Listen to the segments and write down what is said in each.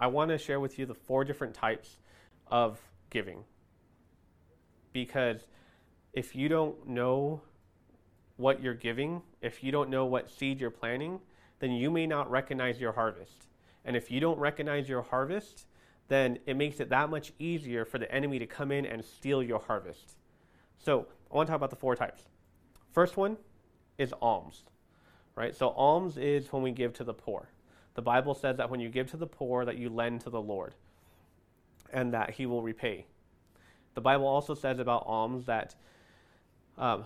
I want to share with you the four different types of giving. Because if you don't know what you're giving, if you don't know what seed you're planting, then you may not recognize your harvest. And if you don't recognize your harvest, then it makes it that much easier for the enemy to come in and steal your harvest. So, I want to talk about the four types. First one is alms, right? So, alms is when we give to the poor. The Bible says that when you give to the poor, that you lend to the Lord and that he will repay. The Bible also says about alms that um,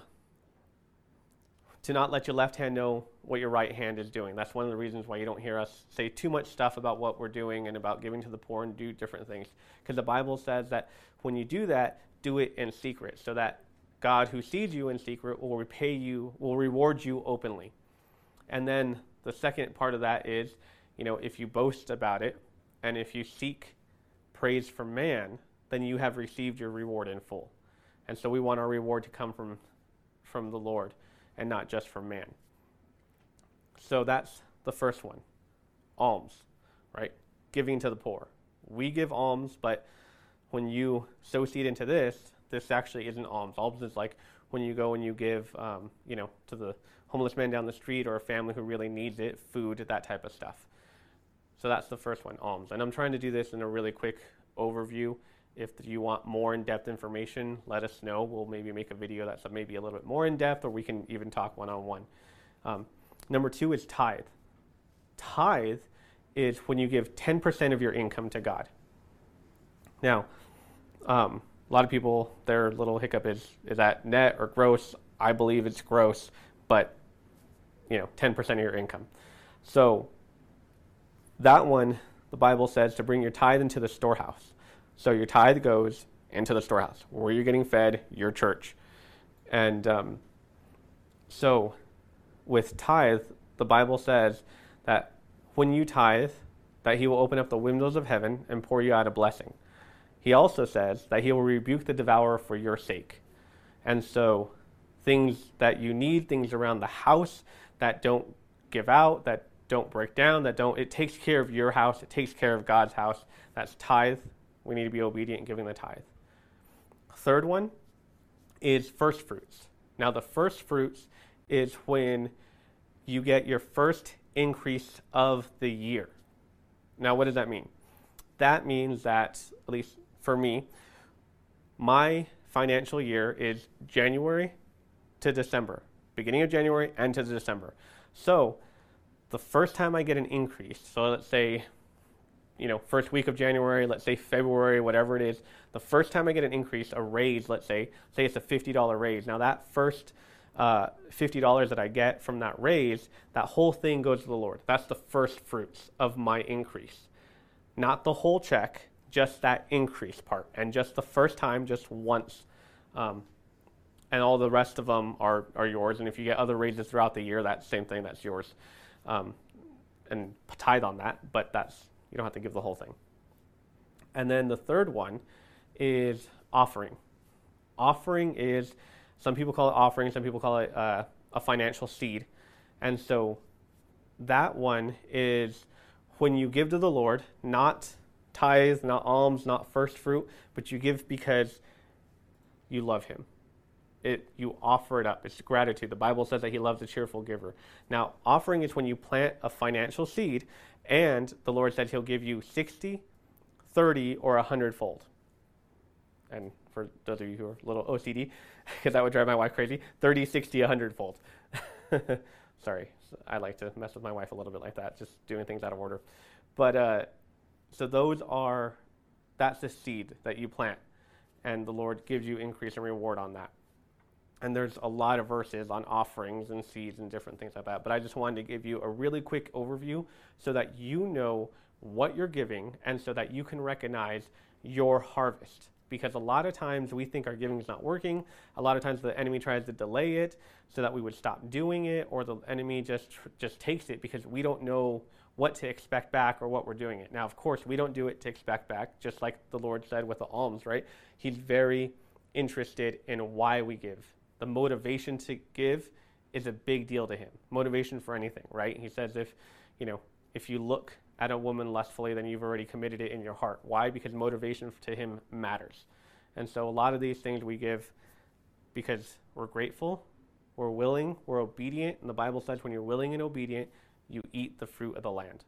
to not let your left hand know what your right hand is doing. That's one of the reasons why you don't hear us say too much stuff about what we're doing and about giving to the poor and do different things. Because the Bible says that when you do that, do it in secret, so that God, who sees you in secret, will repay you, will reward you openly. And then the second part of that is, you know, if you boast about it and if you seek praise from man, then you have received your reward in full. And so we want our reward to come from, from the Lord and not just from man. So that's the first one alms, right? Giving to the poor. We give alms, but when you sow seed into this, this actually isn't alms. Alms is like when you go and you give, um, you know, to the homeless man down the street or a family who really needs it, food, that type of stuff. So that's the first one, alms. And I'm trying to do this in a really quick overview. If you want more in-depth information, let us know. We'll maybe make a video that's maybe a little bit more in-depth, or we can even talk one-on-one. Um, number two is tithe. Tithe is when you give 10% of your income to God. Now, um, a lot of people, their little hiccup is, is that net or gross? I believe it's gross, but, you know, 10% of your income. So that one, the Bible says to bring your tithe into the storehouse. So your tithe goes into the storehouse where you're getting fed, your church. And um, so with tithe, the Bible says that when you tithe, that he will open up the windows of heaven and pour you out a blessing. He also says that he will rebuke the devourer for your sake. And so things that you need, things around the house that don't give out, that don't break down, that don't it takes care of your house, it takes care of God's house. That's tithe we need to be obedient in giving the tithe. Third one is first fruits. Now, the first fruits is when you get your first increase of the year. Now, what does that mean? That means that, at least for me, my financial year is January to December, beginning of January and to December. So, the first time I get an increase, so let's say you know, first week of January, let's say February, whatever it is, the first time I get an increase, a raise, let's say, say it's a $50 raise. Now that first uh, $50 that I get from that raise, that whole thing goes to the Lord. That's the first fruits of my increase. Not the whole check, just that increase part. And just the first time, just once. Um, and all the rest of them are, are yours. And if you get other raises throughout the year, that same thing, that's yours. Um, and tithe on that, but that's you don't have to give the whole thing. And then the third one is offering. Offering is, some people call it offering, some people call it uh, a financial seed. And so that one is when you give to the Lord, not tithe, not alms, not first fruit, but you give because you love Him. It, you offer it up. It's gratitude. The Bible says that He loves a cheerful giver. Now, offering is when you plant a financial seed and the Lord said he'll give you 60, 30, or 100 fold. And for those of you who are a little OCD, because that would drive my wife crazy, 30, 60, 100 fold. Sorry, I like to mess with my wife a little bit like that, just doing things out of order. But uh, so those are, that's the seed that you plant, and the Lord gives you increase and reward on that and there's a lot of verses on offerings and seeds and different things like that. But I just wanted to give you a really quick overview so that you know what you're giving and so that you can recognize your harvest. Because a lot of times we think our giving is not working. A lot of times the enemy tries to delay it so that we would stop doing it, or the enemy just just takes it because we don't know what to expect back or what we're doing it. Now, of course, we don't do it to expect back, just like the Lord said with the alms, right? He's very interested in why we give the motivation to give is a big deal to him. Motivation for anything, right? He says if, you know, if you look at a woman lustfully, then you've already committed it in your heart. Why? Because motivation to him matters. And so a lot of these things we give because we're grateful, we're willing, we're obedient. And the Bible says when you're willing and obedient, you eat the fruit of the land.